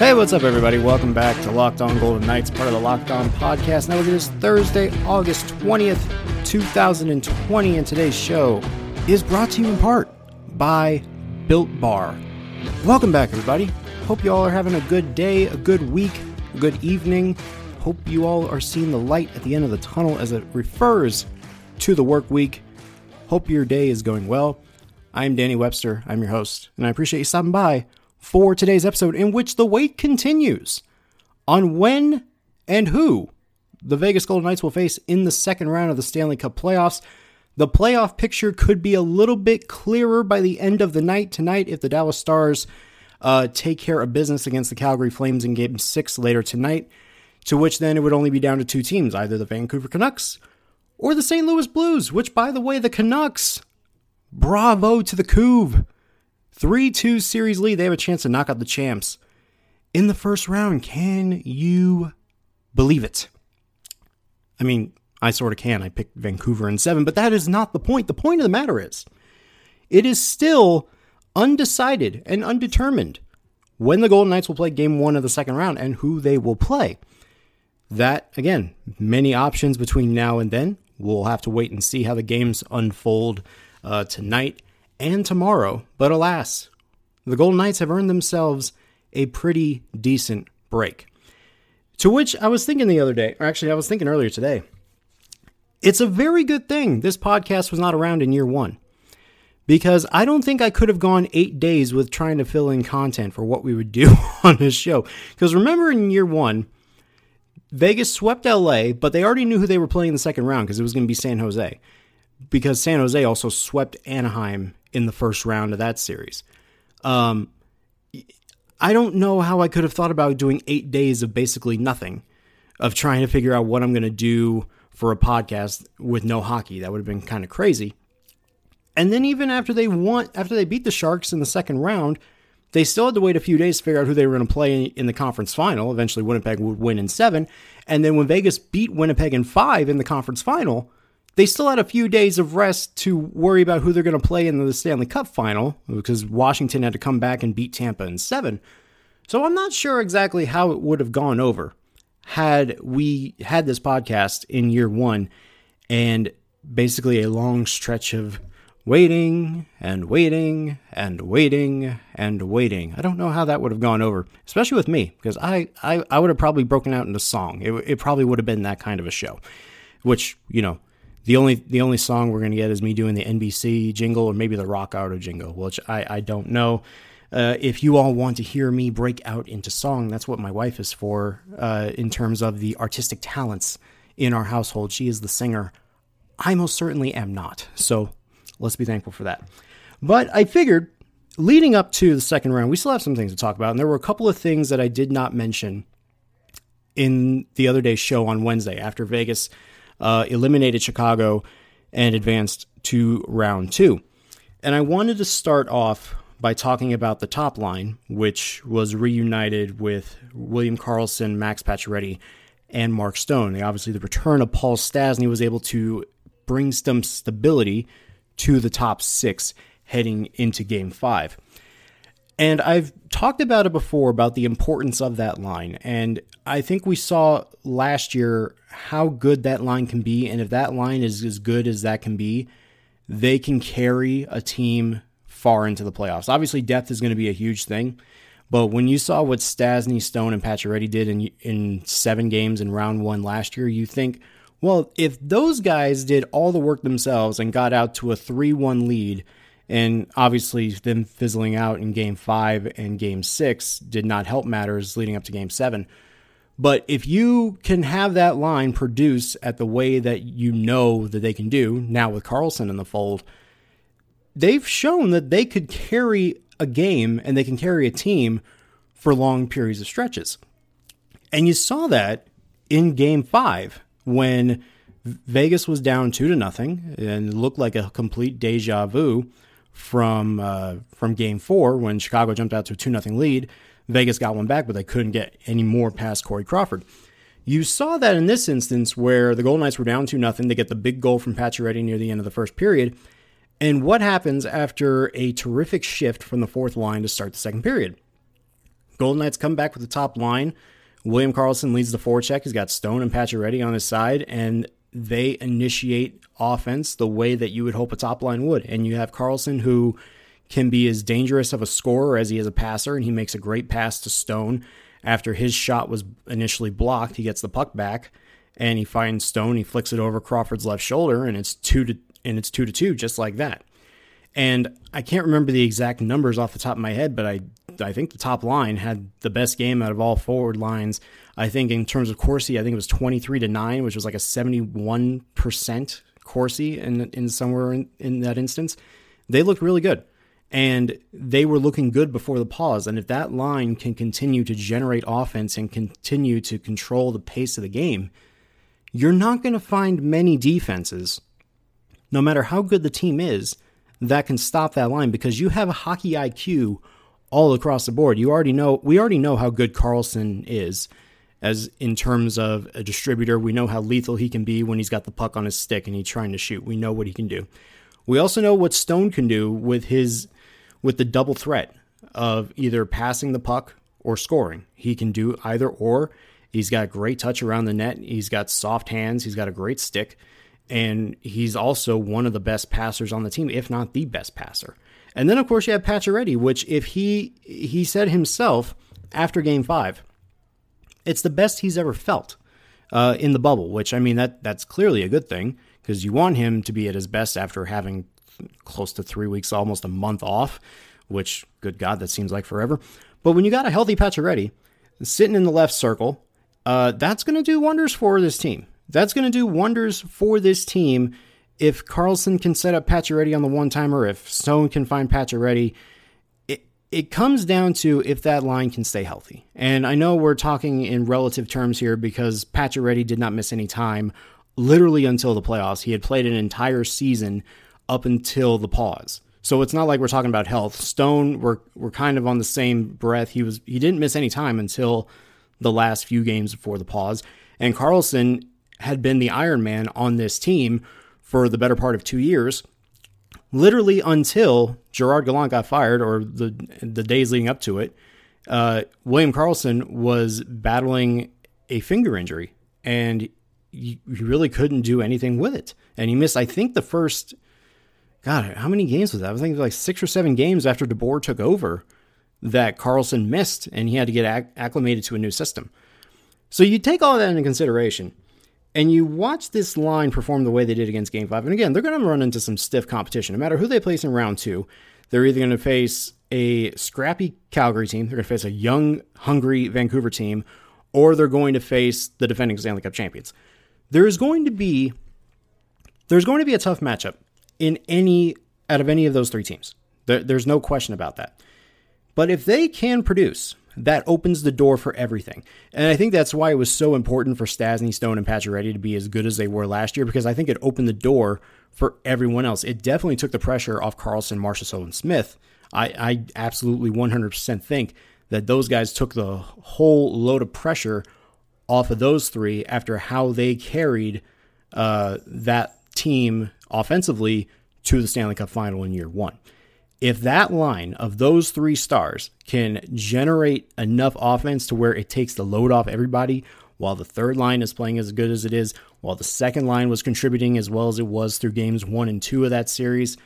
Hey, what's up, everybody? Welcome back to Locked On Golden Knights, part of the Locked On podcast. Now, it is Thursday, August 20th, 2020, and today's show is brought to you in part by Built Bar. Welcome back, everybody. Hope you all are having a good day, a good week, a good evening. Hope you all are seeing the light at the end of the tunnel as it refers to the work week. Hope your day is going well. I'm Danny Webster. I'm your host, and I appreciate you stopping by for today's episode, in which the wait continues on when and who the Vegas Golden Knights will face in the second round of the Stanley Cup playoffs. The playoff picture could be a little bit clearer by the end of the night tonight if the Dallas Stars uh, take care of business against the Calgary Flames in Game 6 later tonight, to which then it would only be down to two teams, either the Vancouver Canucks or the St. Louis Blues, which, by the way, the Canucks, bravo to the Couve. 3 2 series lead. They have a chance to knock out the champs in the first round. Can you believe it? I mean, I sort of can. I picked Vancouver in seven, but that is not the point. The point of the matter is, it is still undecided and undetermined when the Golden Knights will play game one of the second round and who they will play. That, again, many options between now and then. We'll have to wait and see how the games unfold uh, tonight and tomorrow, but alas, the Golden Knights have earned themselves a pretty decent break. To which I was thinking the other day, or actually, I was thinking earlier today, it's a very good thing this podcast was not around in year one. Because I don't think I could have gone eight days with trying to fill in content for what we would do on this show. Because remember in year one, Vegas swept LA, but they already knew who they were playing in the second round because it was going to be San Jose. Because San Jose also swept Anaheim in the first round of that series. Um, I don't know how I could have thought about doing eight days of basically nothing, of trying to figure out what I'm going to do for a podcast with no hockey. That would have been kind of crazy. And then even after they won, after they beat the Sharks in the second round, they still had to wait a few days to figure out who they were going to play in the conference final. Eventually, Winnipeg would win in seven, and then when Vegas beat Winnipeg in five in the conference final, they still had a few days of rest to worry about who they're going to play in the Stanley Cup final because Washington had to come back and beat Tampa in seven. So I'm not sure exactly how it would have gone over had we had this podcast in year one and basically a long stretch of waiting and waiting and waiting and waiting. I don't know how that would have gone over, especially with me, because I, I, I would have probably broken out into song. It, it probably would have been that kind of a show, which, you know, the only the only song we're gonna get is me doing the NBC jingle or maybe the Rock Auto jingle, which I, I don't know. Uh, if you all want to hear me break out into song, that's what my wife is for uh, in terms of the artistic talents in our household. She is the singer. I most certainly am not. So let's be thankful for that. But I figured leading up to the second round, we still have some things to talk about. And there were a couple of things that I did not mention in the other day's show on Wednesday after Vegas uh, eliminated Chicago and advanced to round two. And I wanted to start off by talking about the top line, which was reunited with William Karlsson, Max Pacioretty, and Mark Stone. Obviously, the return of Paul Stastny was able to bring some stability to the top six heading into game five. And I've talked about it before about the importance of that line. And I think we saw last year how good that line can be. And if that line is as good as that can be, they can carry a team far into the playoffs. Obviously, depth is going to be a huge thing. But when you saw what Stastny, Stone, and Pacioretty did in, in seven games in round one last year, you think, well, if those guys did all the work themselves and got out to a 3 1 lead – and obviously, them fizzling out in game five and game six did not help matters leading up to game seven. But if you can have that line produce at the way that you know that they can do, now with Karlsson in the fold, they've shown that they could carry a game and they can carry a team for long periods of stretches. And you saw that in game five when Vegas was down two to nothing and looked like a complete deja vu from uh, from Game Four when Chicago jumped out to a two nothing lead. Vegas got one back, but they couldn't get any more past Corey Crawford. You saw that in this instance where the Golden Knights were down 2 nothing. They get the big goal from Pacioretty near the end of the first period. And what happens after a terrific shift from the fourth line to start the second period? Golden Knights come back with the top line. William Karlsson leads the forecheck. He's got Stone and Pacioretty on his side, and they initiate offense the way that you would hope a top line would. And you have Karlsson, who can be as dangerous of a scorer as he is a passer, and he makes a great pass to Stone after his shot was initially blocked. He gets the puck back and he finds Stone. He flicks it over Crawford's left shoulder, and it's two to and it's two to two, just like that. And I can't remember the exact numbers off the top of my head, but I I think the top line had the best game out of all forward lines. I think in terms of Corsi, I think it was 23 to 9, which was like a 71% Corsi in, in somewhere in, in that instance. They looked really good. And they were looking good before the pause. And if that line can continue to generate offense and continue to control the pace of the game, you're not going to find many defenses, no matter how good the team is, that can stop that line because you have a hockey IQ all across the board. You already know we already know how good Karlsson is as in terms of a distributor. We know how lethal he can be when he's got the puck on his stick and he's trying to shoot. We know what he can do. We also know what Stone can do with his with the double threat of either passing the puck or scoring. He can do either or. He's got great touch around the net. He's got soft hands. He's got a great stick. And he's also one of the best passers on the team, if not the best passer. And then, of course, you have Pacioretty, which if he he said himself after Game Five, it's the best he's ever felt uh, in the bubble. Which I mean, that that's clearly a good thing because you want him to be at his best after having close to three weeks, almost a month off. Which, good God, that seems like forever. But when you got a healthy Pacioretty sitting in the left circle, uh, that's going to do wonders for this team. That's going to do wonders for this team if Karlsson can set up Pacioretty on the one timer, if Stone can find Pacioretty, it it comes down to if that line can stay healthy. And I know we're talking in relative terms here because Pacioretty did not miss any time literally until the playoffs. He had played an entire season up until the pause. So it's not like we're talking about health. Stone, we're we're kind of on the same breath. He was he didn't miss any time until the last few games before the pause. And Karlsson had been the Iron Man on this team for the better part of two years, literally until Gerard Gallant got fired or the the days leading up to it. Uh, William Karlsson was battling a finger injury, and he really couldn't do anything with it. And he missed, I think, the first. God, how many games was that? I think it was like six or seven games after DeBoer took over that Karlsson missed, and he had to get acclimated to a new system. So you take all that into consideration and you watch this line perform the way they did against Game 5, and again, they're going to run into some stiff competition. No matter who they place in round two, they're either going to face a scrappy Calgary team, they're going to face a young, hungry Vancouver team, or they're going to face the defending Stanley Cup champions. There is going to be there's going to be a tough matchup in any out of any of those three teams. There, there's no question about that. But if they can produce that opens the door for everything. And I think that's why it was so important for Stastny, Stone, and Pacioretty to be as good as they were last year, because I think it opened the door for everyone else. It definitely took the pressure off Karlsson, Marchessault, and Smith. I, I absolutely 100% think that those guys took the whole load of pressure off of those three after how they carried uh, that team offensively to the Stanley Cup final in year one if that line of those three stars can generate enough offense to where it takes the load off everybody, while the third line is playing as good as it is, while the second line was contributing as well as it was through games one and two of that series,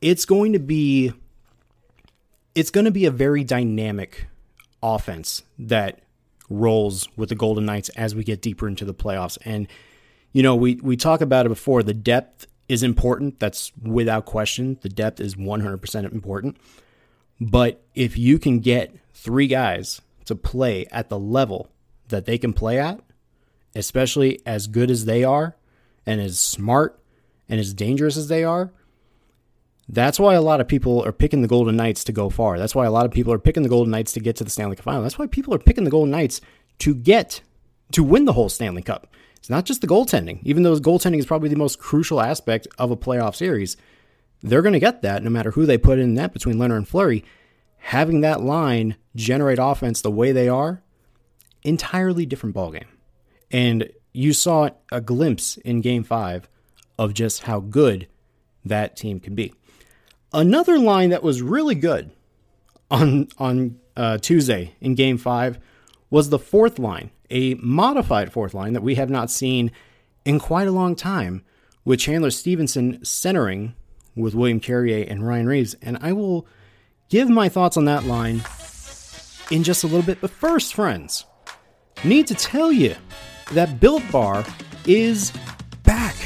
it's going to be it's going to be a very dynamic offense that rolls with the Golden Knights as we get deeper into the playoffs. And you know, we we talk about it before the depth is important. That's without question. The depth is 100% important. But if you can get three guys to play at the level that they can play at, especially as good as they are and as smart and as dangerous as they are, that's why a lot of people are picking the Golden Knights to go far. That's why a lot of people are picking the Golden Knights to get to the Stanley Cup final. That's why people are picking the Golden Knights to get to win the whole Stanley Cup. It's not just the goaltending, even though goaltending is probably the most crucial aspect of a playoff series. They're going to get that no matter who they put in net between Lehner and Fleury. Having that line generate offense the way they are, entirely different ballgame. And you saw a glimpse in game five of just how good that team can be. Another line that was really good on on uh, Tuesday in Game 5 was the fourth line, a modified fourth line that we have not seen in quite a long time, with Chandler Stephenson centering with William Carrier and Ryan Reaves. And I will give my thoughts on that line in just a little bit. But first, friends, need to tell you that Built Bar is back.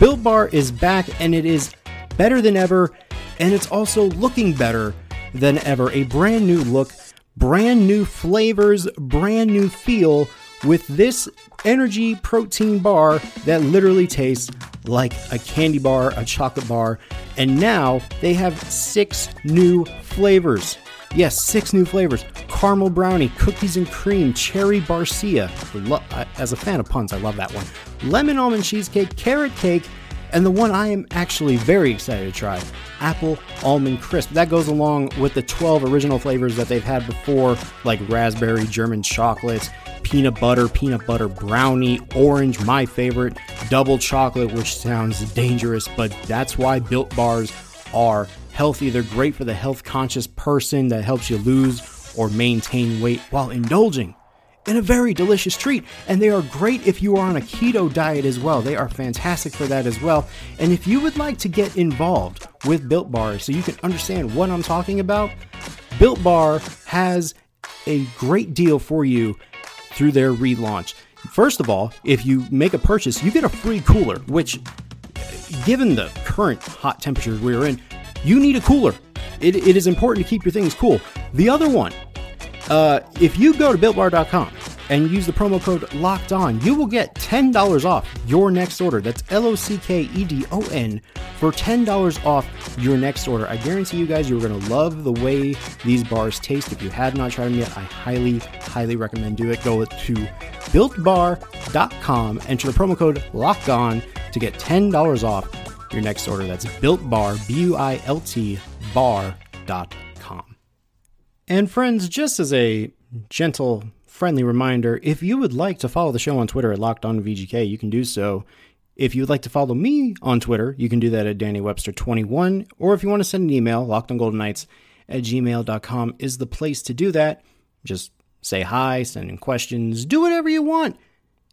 Built Bar is back and it is better than ever, and it's also looking better than ever. A brand new look, brand new flavors, brand new feel with this energy protein bar that literally tastes like a candy bar, a chocolate bar, and now they have six new flavors. Yes, six new flavors caramel brownie, cookies and cream, cherry barcia. As a fan of puns, I love that one. Lemon almond cheesecake, carrot cake, and the one I am actually very excited to try apple almond crisp. That goes along with the 12 original flavors that they've had before, like raspberry, German chocolate, peanut butter, peanut butter brownie, orange, my favorite, double chocolate, which sounds dangerous, but that's why built bars are healthy. They're great for the health conscious person that helps you lose or maintain weight while indulging in a very delicious treat. And they are great if you are on a keto diet as well. They are fantastic for that as well. And if you would like to get involved with Built Bar so you can understand what I'm talking about, Built Bar has a great deal for you through their relaunch. First of all, if you make a purchase, you get a free cooler, which, given the current hot temperatures we're in, you need a cooler. It, it is important to keep your things cool. The other one, uh, if you go to builtbar.com and use the promo code locked on, you will get $10 off your next order. That's L O C K E D O N for $10 off your next order. I guarantee you guys you're going to love the way these bars taste. If you have not tried them yet, I highly, highly recommend do it. Go to builtbar.com, enter the promo code locked on to get $10 off your next order. That's builtbar, B U I L T bar.com. And friends, just as a gentle friendly reminder if you would like to follow the show on Twitter at Locked On VGK, you can do so. If you would like to follow me on Twitter, you can do that at Danny Webster21. Or if you want to send an email, lockedongolden at gmail.com is the place to do that. Just say hi, send in questions, do whatever you want.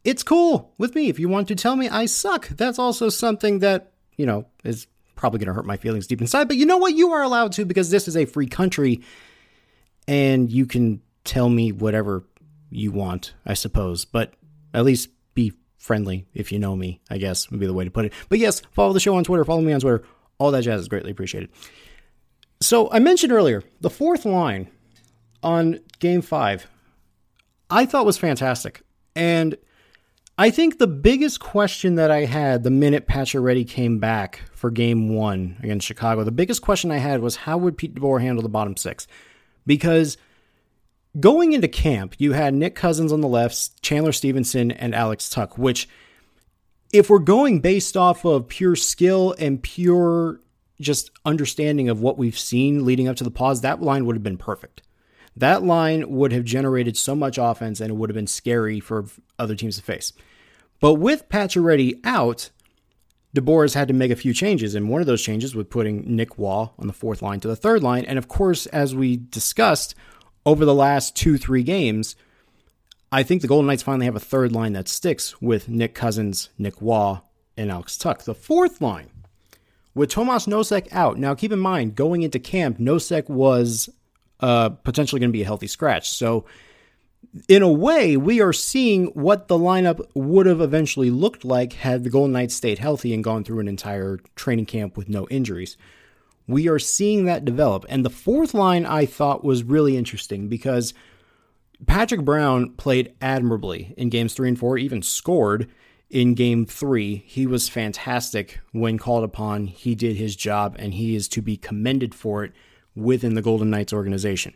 It's cool with me. If you want to tell me I suck, that's also something that, you know, is probably going to hurt my feelings deep inside. But you know what? You are allowed to because this is a free country and you can tell me whatever you want, I suppose. But at least be friendly if you know me, I guess would be the way to put it. But yes, follow the show on Twitter, follow me on Twitter. All that jazz is greatly appreciated. So I mentioned earlier the fourth line on game five, I thought was fantastic. And I think the biggest question that I had the minute Pacioretty came back for game one against Chicago, the biggest question I had was how would Pete DeBoer handle the bottom six? Because Going into camp, you had Nick Cousins on the left, Chandler Stephenson, and Alex Tuch, which, if we're going based off of pure skill and pure just understanding of what we've seen leading up to the pause, that line would have been perfect. That line would have generated so much offense and it would have been scary for other teams to face. But with Pacioretty out, DeBoer has had to make a few changes, and one of those changes was putting Nick Roy on the fourth line to the third line. And of course, as we discussed, over the last two, three games, I think the Golden Knights finally have a third line that sticks with Nick Cousins, Nick Roy, and Alex Tuch. The fourth line, with Tomas Nosek out. Now, keep in mind, going into camp, Nosek was uh, potentially going to be a healthy scratch. So, in a way, we are seeing what the lineup would have eventually looked like had the Golden Knights stayed healthy and gone through an entire training camp with no injuries we are seeing that develop. And the fourth line I thought was really interesting because Patrick Brown played admirably in games three and four, even scored in game three. He was fantastic when called upon. He did his job, and he is to be commended for it within the Golden Knights organization.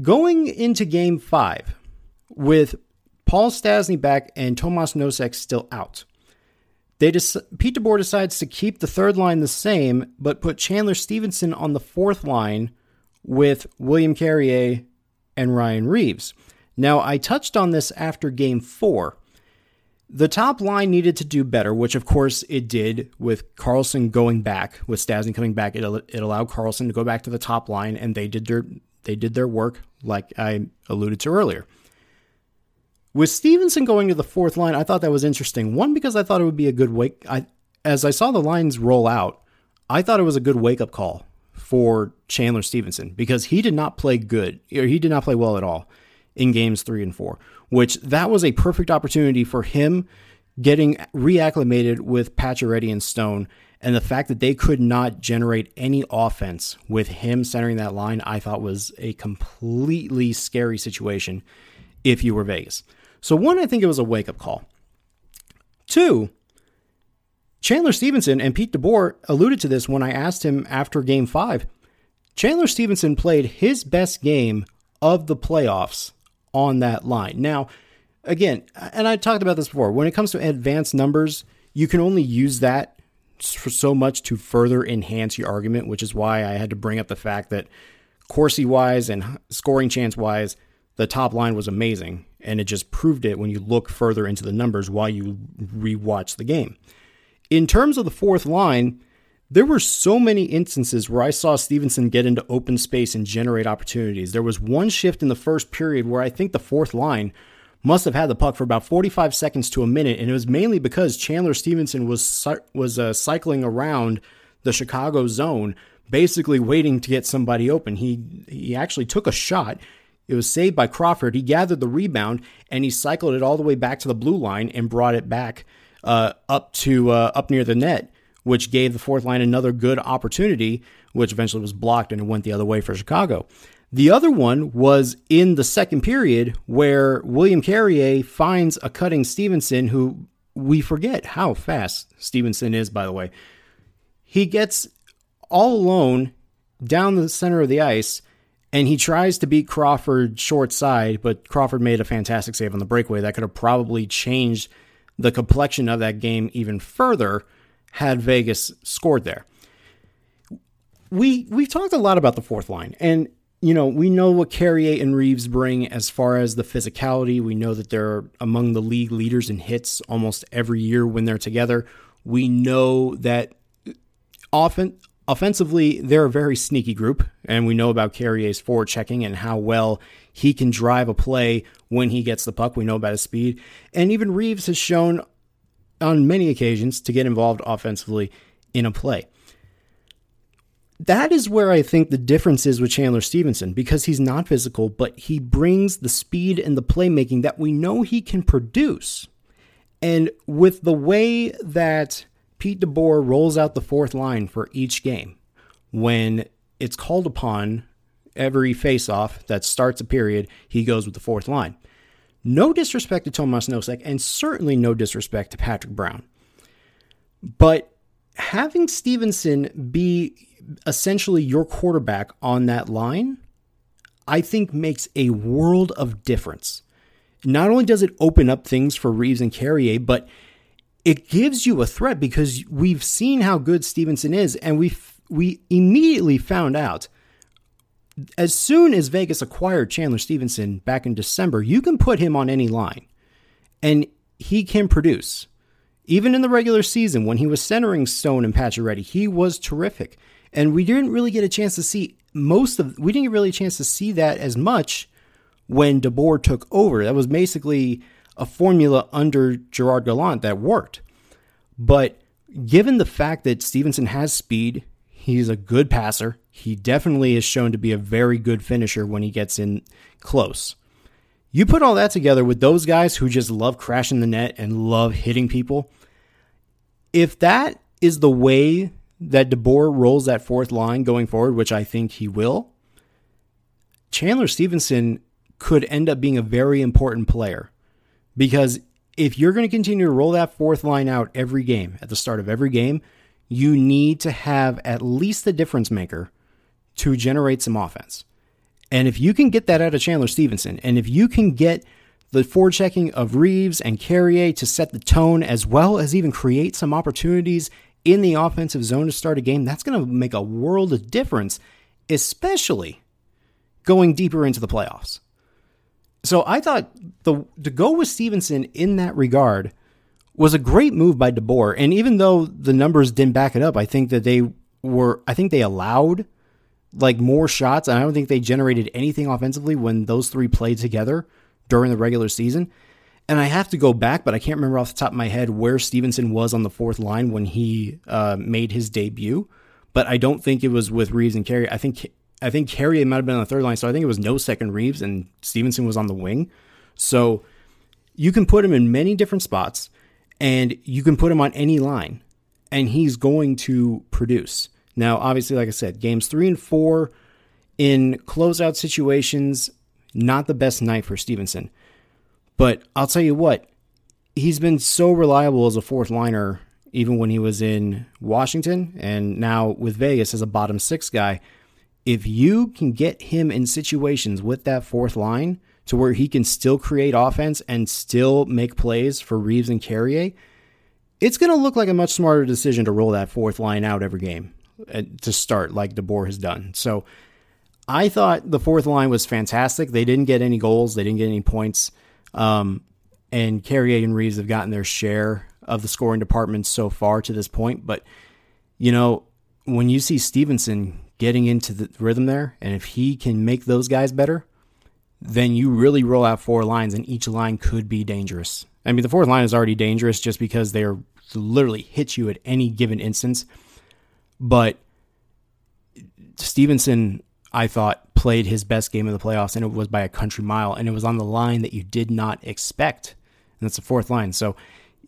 Going into game five with Paul Stastny back and Tomas Nosek still out, they des- Pete DeBoer decides to keep the third line the same, but put Chandler Stephenson on the fourth line with William Carrier and Ryan Reaves. Now, I touched on this after game four. The top line needed to do better, which of course it did with Karlsson going back, with Stastny coming back. It, it allowed Karlsson to go back to the top line, and they did their they did their work, like I alluded to earlier. With Stephenson going to the fourth line, I thought that was interesting. One, because I thought it would be a good wake. I, as I saw the lines roll out, I thought it was a good wake up call for Chandler Stephenson because he did not play good, or he did not play well at all in games three and four, which that was a perfect opportunity for him getting reacclimated with Pacioretty and Stone. And the fact that they could not generate any offense with him centering that line, I thought was a completely scary situation if you were Vegas. So, one, I think it was a wake up call. Two, Chandler Stephenson and Pete DeBoer alluded to this when I asked him after game five. Chandler Stephenson played his best game of the playoffs on that line. Now, again, and I talked about this before, when it comes to advanced numbers, you can only use that so much to further enhance your argument, which is why I had to bring up the fact that Corsi wise and scoring chance wise, the top line was amazing. And it just proved it when you look further into the numbers while you rewatch the game. In terms of the fourth line, there were so many instances where I saw Stephenson get into open space and generate opportunities. There was one shift in the first period where I think the fourth line must have had the puck for about 45 seconds to a minute, and it was mainly because Chandler Stephenson was was uh, cycling around the Chicago zone, basically waiting to get somebody open. He he actually took a shot. It was saved by Crawford. He gathered the rebound and he cycled it all the way back to the blue line and brought it back uh, up to uh, up near the net, which gave the fourth line another good opportunity, which eventually was blocked and it went the other way for Chicago. The other one was in the second period where William Carrier finds a cutting Stephenson, who we forget how fast Stephenson is, by the way. He gets all alone down the center of the ice and he tries to beat Crawford short side, but Crawford made a fantastic save on the breakaway that could have probably changed the complexion of that game even further had Vegas scored there. We we've talked a lot about the fourth line, and you know we know what Carrier and Reaves bring as far as the physicality. We know that they're among the league leaders in hits almost every year when they're together. We know that often offensively they're a very sneaky group, and we know about Carrier's forward checking and how well he can drive a play when he gets the puck. We know about his speed. And even Reaves has shown on many occasions to get involved offensively in a play. That is where I think the difference is with Chandler Stephenson because he's not physical, but he brings the speed and the playmaking that we know he can produce. And with the way that Pete DeBoer rolls out the fourth line for each game, when it's called upon every faceoff that starts a period, he goes with the fourth line. No disrespect to Tomas Nosek, and certainly no disrespect to Patrick Brown. But having Stephenson be essentially your quarterback on that line, I think makes a world of difference. Not only does it open up things for Reaves and Carrier, but it gives you a threat because we've seen how good Stephenson is, and we we immediately found out as soon as Vegas acquired Chandler Stephenson back in December, you can put him on any line and he can produce. Even in the regular season, when he was centering Stone and Pacioretty, he was terrific. And we didn't really get a chance to see most of, we didn't get really a chance to see that as much when DeBoer took over. That was basically a formula under Gerard Gallant that worked. But given the fact that Stephenson has speed, he's a good passer, he definitely is shown to be a very good finisher when he gets in close. You put all that together with those guys who just love crashing the net and love hitting people. If that is the way that DeBoer rolls that fourth line going forward, which I think he will, Chandler Stephenson could end up being a very important player. Because if you're going to continue to roll that fourth line out every game, at the start of every game, you need to have at least the difference maker to generate some offense. And if you can get that out of Chandler Stephenson, and if you can get the forechecking of Reaves and Carrier to set the tone, as well as even create some opportunities in the offensive zone to start a game, that's going to make a world of difference, especially going deeper into the playoffs. So I thought the to go with Stephenson in that regard was a great move by DeBoer. And even though the numbers didn't back it up, I think that they were I think they allowed like more shots, and I don't think they generated anything offensively when those three played together during the regular season. And I have to go back, but I can't remember off the top of my head where Stephenson was on the fourth line when he uh, made his debut. But I don't think it was with Reaves and Carey. I think I think Carey might have been on the third line, so I think it was no second Reaves and Stephenson was on the wing. So you can put him in many different spots, and you can put him on any line, and he's going to produce. Now, obviously, like I said, games three and four in closeout situations, not the best night for Stephenson. But I'll tell you what, he's been so reliable as a fourth liner, even when he was in Washington and now with Vegas as a bottom six guy. If you can get him in situations with that fourth line to where he can still create offense and still make plays for Reaves and Carrier, it's going to look like a much smarter decision to roll that fourth line out every game to start like DeBoer has done. So I thought the fourth line was fantastic. They didn't get any goals, they didn't get any points. Um, and Carrier and Reaves have gotten their share of the scoring department so far to this point. But, you know, when you see Stephenson getting into the rhythm there, and if he can make those guys better, then you really roll out four lines, and each line could be dangerous. I mean, the fourth line is already dangerous just because they're literally hit you at any given instance. But Stephenson, I thought, played his best game of the playoffs, and it was by a country mile, and it was on the line that you did not expect. And that's the fourth line. So,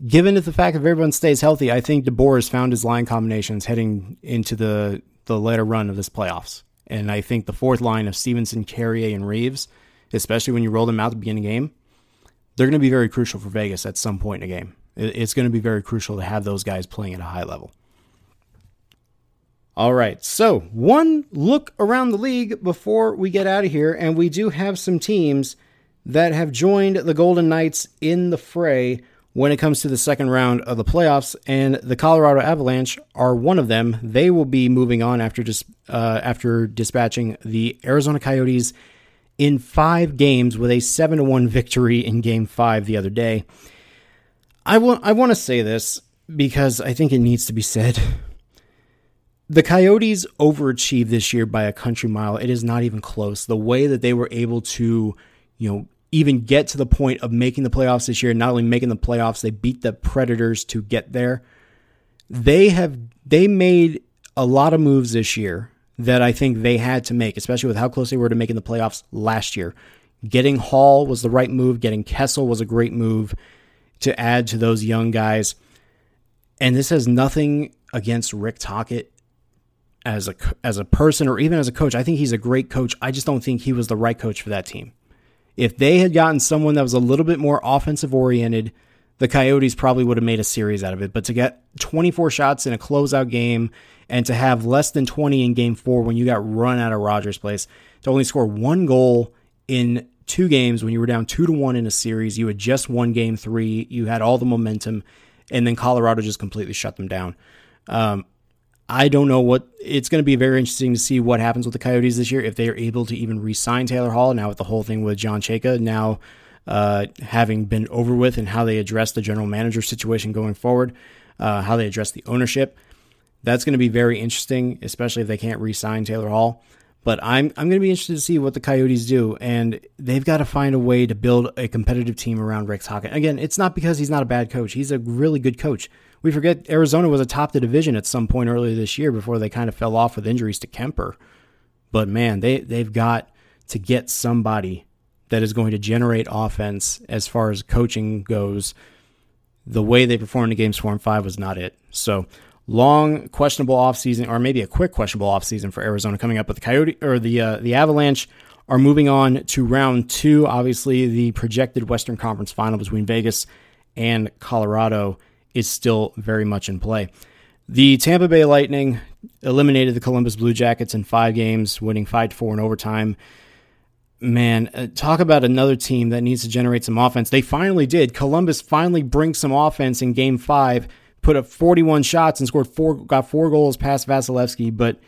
given the fact that everyone stays healthy, I think DeBoer has found his line combinations heading into the, the later run of this playoffs. And I think the fourth line of Stephenson, Carrier, and Reaves, especially when you roll them out at the beginning of the game, they're going to be very crucial for Vegas at some point in a game. It's going to be very crucial to have those guys playing at a high level. All right, so one look around the league before we get out of here, and we do have some teams that have joined the Golden Knights in the fray when it comes to the second round of the playoffs, and the Colorado Avalanche are one of them. They will be moving on after dis- uh, after dispatching the Arizona Coyotes in five games with a seven to one victory in Game Five the other day. I I want to say this because I think it needs to be said the Coyotes overachieved this year by a country mile. It is not even close. The way that they were able to, you know, even get to the point of making the playoffs this year, not only making the playoffs, they beat the Predators to get there. They have they made a lot of moves this year that I think they had to make, especially with how close they were to making the playoffs last year. Getting Hall was the right move. Getting Kessel was a great move to add to those young guys. And this has nothing against Rick Tocchet as a as a person or even as a coach. I think he's a great coach. I just don't think he was the right coach for that team. If they had gotten someone that was a little bit more offensive oriented, the Coyotes probably would have made a series out of it. But to get 24 shots in a closeout game and to have less than 20 in game 4 when you got run out of Rogers Place, to only score one goal in two games when you were down 2 to 1 in a series, you had just won game 3, you had all the momentum and then Colorado just completely shut them down. Um, I don't know what it's going to be very interesting to see what happens with the Coyotes this year if they are able to even re-sign Taylor Hall now with the whole thing with John Chayka now uh, having been over with and how they address the general manager situation going forward, uh, how they address the ownership. That's going to be very interesting, especially if they can't re-sign Taylor Hall. But I'm I'm going to be interested to see what the Coyotes do, and they've got to find a way to build a competitive team around Rick Tocchet. Again, it's not because he's not a bad coach; he's a really good coach we forget Arizona was atop the division at some point earlier this year before they kind of fell off with injuries to Kuemper. But man, they they've got to get somebody that is going to generate offense as far as coaching goes. The way they performed in Game Swarm 5 was not it. So, long questionable offseason or maybe a quick questionable offseason for Arizona coming up but the Coyote or the uh, the Avalanche are moving on to round 2, obviously the projected Western Conference final between Vegas and Colorado is still very much in play. The Tampa Bay Lightning eliminated the Columbus Blue Jackets in five games, winning 5 4 in overtime. Man, uh, talk about another team that needs to generate some offense. They finally did. Columbus finally brings some offense in game five, put up 41 shots and scored four, got four goals past Vasilevskiy. But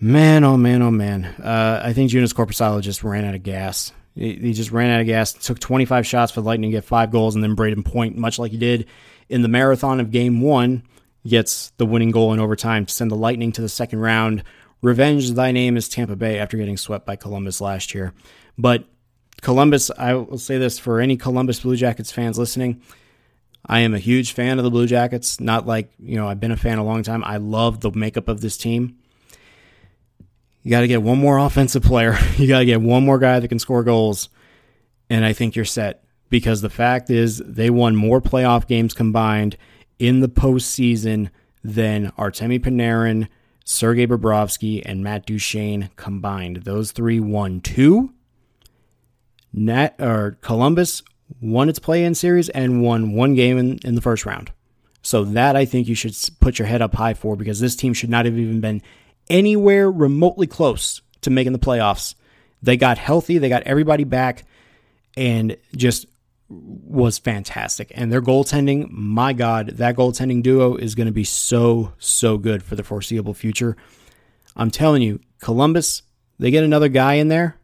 man, oh man, oh man. Uh, I think Joonas Korpisalo just ran out of gas. He, he just ran out of gas, took 25 shots for the Lightning to get five goals, and then Brayden Point, much like he did in the marathon of game one, gets the winning goal in overtime to send the Lightning to the second round. Revenge thy name is Tampa Bay after getting swept by Columbus last year. But Columbus, I will say this for any Columbus Blue Jackets fans listening. I am a huge fan of the Blue Jackets. Not like, you know, I've been a fan a long time. I love the makeup of this team. You got to get one more offensive player. You got to get one more guy that can score goals. And I think you're set because the fact is they won more playoff games combined in the postseason than Artemi Panarin, Sergei Bobrovsky, and Matt Duchene combined. Those three won two. Nat or Columbus won its play-in series and won one game in, in the first round. So that I think you should put your head up high for because this team should not have even been anywhere remotely close to making the playoffs. They got healthy, they got everybody back, and just was fantastic. And their goaltending, my God, that goaltending duo is going to be so, so good for the foreseeable future. I'm telling you, Columbus, they get another guy in there.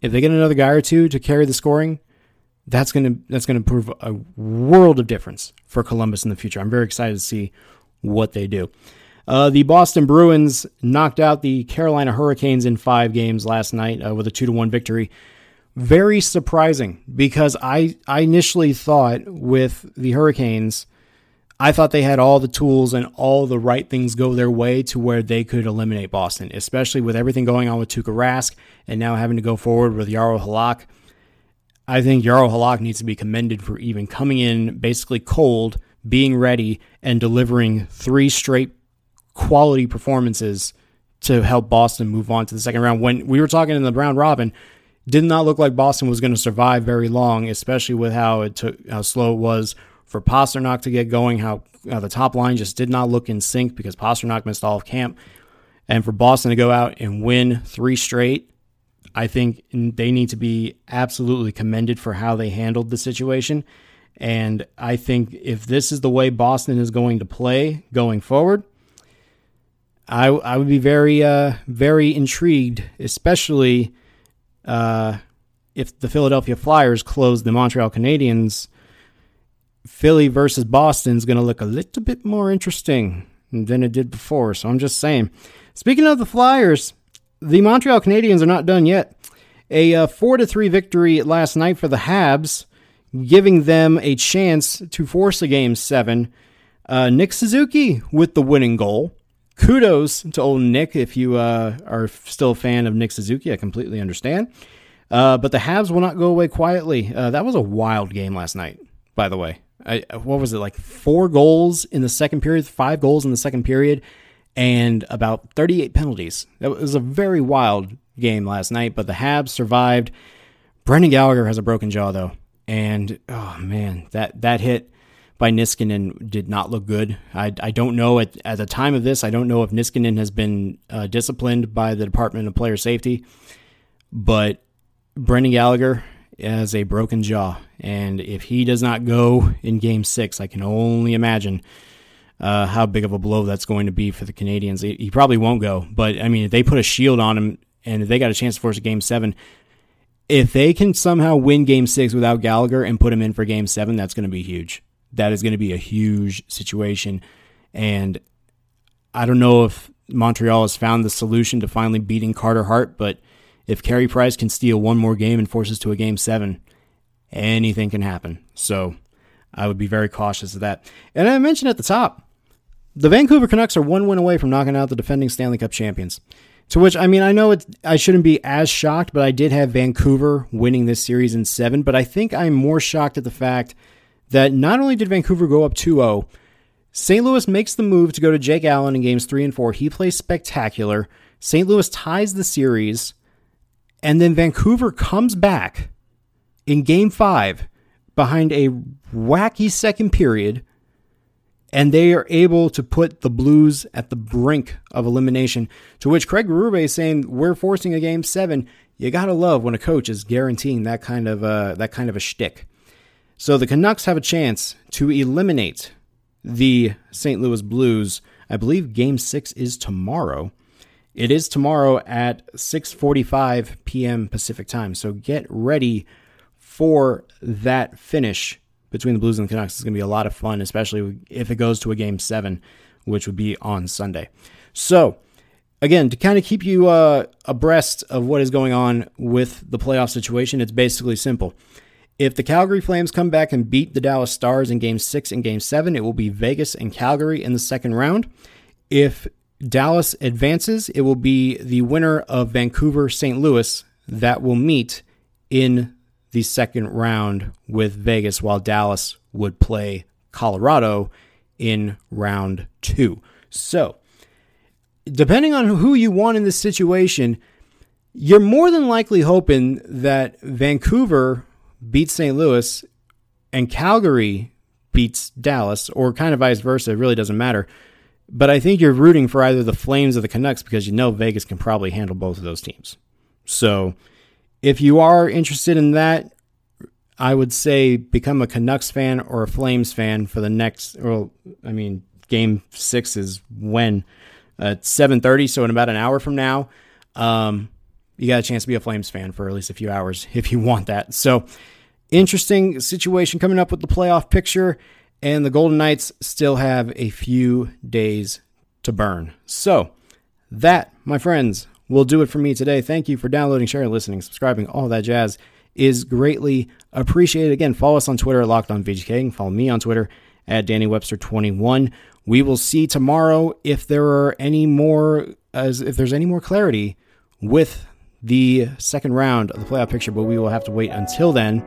If they get another guy or two to carry the scoring, that's going to that's going to prove a world of difference for Columbus in the future. I'm very excited to see what they do. Uh, the Boston Bruins knocked out the Carolina Hurricanes in five games last night uh, with a two to one victory. Very surprising because I I initially thought with the Hurricanes, I thought they had all the tools and all the right things go their way to where they could eliminate Boston, especially with everything going on with Tuukka Rask and now having to go forward with Jaro Halak. I think Jaro Halak needs to be commended for even coming in basically cold, being ready, and delivering three straight quality performances to help Boston move on to the second round. When we were talking in the round robin, did not look like Boston was going to survive very long, especially with how it took how slow it was for Pastrnak to get going. How, how the top line just did not look in sync because Pastrnak missed all of camp, and for Boston to go out and win three straight, I think they need to be absolutely commended for how they handled the situation. And I think if this is the way Boston is going to play going forward, I I would be very uh, very intrigued, especially uh, if the Philadelphia Flyers close the Montreal Canadiens. Philly versus Boston is going to look a little bit more interesting than it did before. So I'm just saying. Speaking of the Flyers, the Montreal Canadiens are not done yet. A uh, four to three victory last night for the Habs, giving them a chance to force a game seven. Uh, Nick Suzuki with the winning goal kudos to old Nick. If you uh, are still a fan of Nick Suzuki, I completely understand. Uh, but the Habs will not go away quietly. Uh, that was a wild game last night, by the way. I, what was it, like four goals in the second period, five goals in the second period, and about 38 penalties. That was a very wild game last night, but the Habs survived. Brendan Gallagher has a broken jaw, though. And, oh, man, that, that hit by Niskanen did not look good. I, I don't know at, at the time of this, I don't know if Niskanen has been uh, disciplined by the Department of Player Safety, but Brendan Gallagher has a broken jaw. And if he does not go in game six, I can only imagine uh, how big of a blow that's going to be for the Canadiens. He, he probably won't go, but I mean, if they put a shield on him and if they got a chance to force a game seven, if they can somehow win game six without Gallagher and put him in for game seven, that's going to be huge that is going to be a huge situation. And I don't know if Montreal has found the solution to finally beating Carter Hart, but if Carey Price can steal one more game and force us to a game seven, anything can happen. So I would be very cautious of that. And I mentioned at the top, the Vancouver Canucks are one win away from knocking out the defending Stanley Cup champions. To which I mean, I know it. I shouldn't be as shocked, but I did have Vancouver winning this series in seven. But I think I'm more shocked at the fact that not only did Vancouver go up 2 0, St. Louis makes the move to go to Jake Allen in games three and four. He plays spectacular. St. Louis ties the series, and then Vancouver comes back in game five behind a wacky second period, and they are able to put the Blues at the brink of elimination. To which Craig Berube is saying, "We're forcing a game seven. You gotta love when a coach is guaranteeing that kind of uh, that kind of a shtick." So the Canucks have a chance to eliminate the St. Louis Blues. I believe game 6 is tomorrow. It is tomorrow at 6:45 p.m. Pacific time. So get ready for that finish between the Blues and the Canucks. It's going to be a lot of fun, especially if it goes to a game 7, which would be on Sunday. So, again, to kind of keep you uh, abreast of what is going on with the playoff situation, it's basically simple. If the Calgary Flames come back and beat the Dallas Stars in game six and game seven, it will be Vegas and Calgary in the second round. If Dallas advances, it will be the winner of Vancouver St. Louis that will meet in the second round with Vegas, while Dallas would play Colorado in round two. So, depending on who you want in this situation, you're more than likely hoping that Vancouver beats St. Louis and Calgary beats Dallas, or kind of vice versa. It really doesn't matter. But I think you're rooting for either the Flames or the Canucks because you know Vegas can probably handle both of those teams. So if you are interested in that, I would say become a Canucks fan or a Flames fan for the next. Well, I mean, Game Six is when at seven thirty, so in about an hour from now. Um, you got a chance to be a Flames fan for at least a few hours if you want that. So, interesting situation coming up with the playoff picture, and the Golden Knights still have a few days to burn. So, that, my friends, will do it for me today. Thank you for downloading, sharing, listening, subscribing, all that jazz is greatly appreciated. Again, follow us on Twitter at Locked On VGK and follow me on Twitter at Danny Webster 21. We will see tomorrow if there are any more as if there's any more clarity with the second round of the playoff picture, but we will have to wait until then.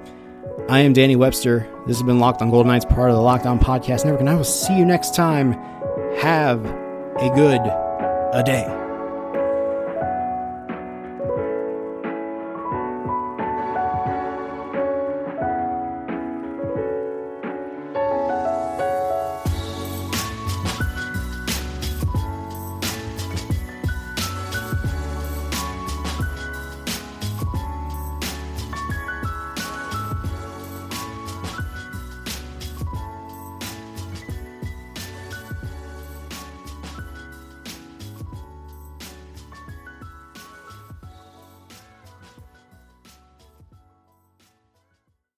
I am Danny Webster. This has been Locked on Golden Knights, part of the Locked On Podcast Network, and I will see you next time. Have a good a day.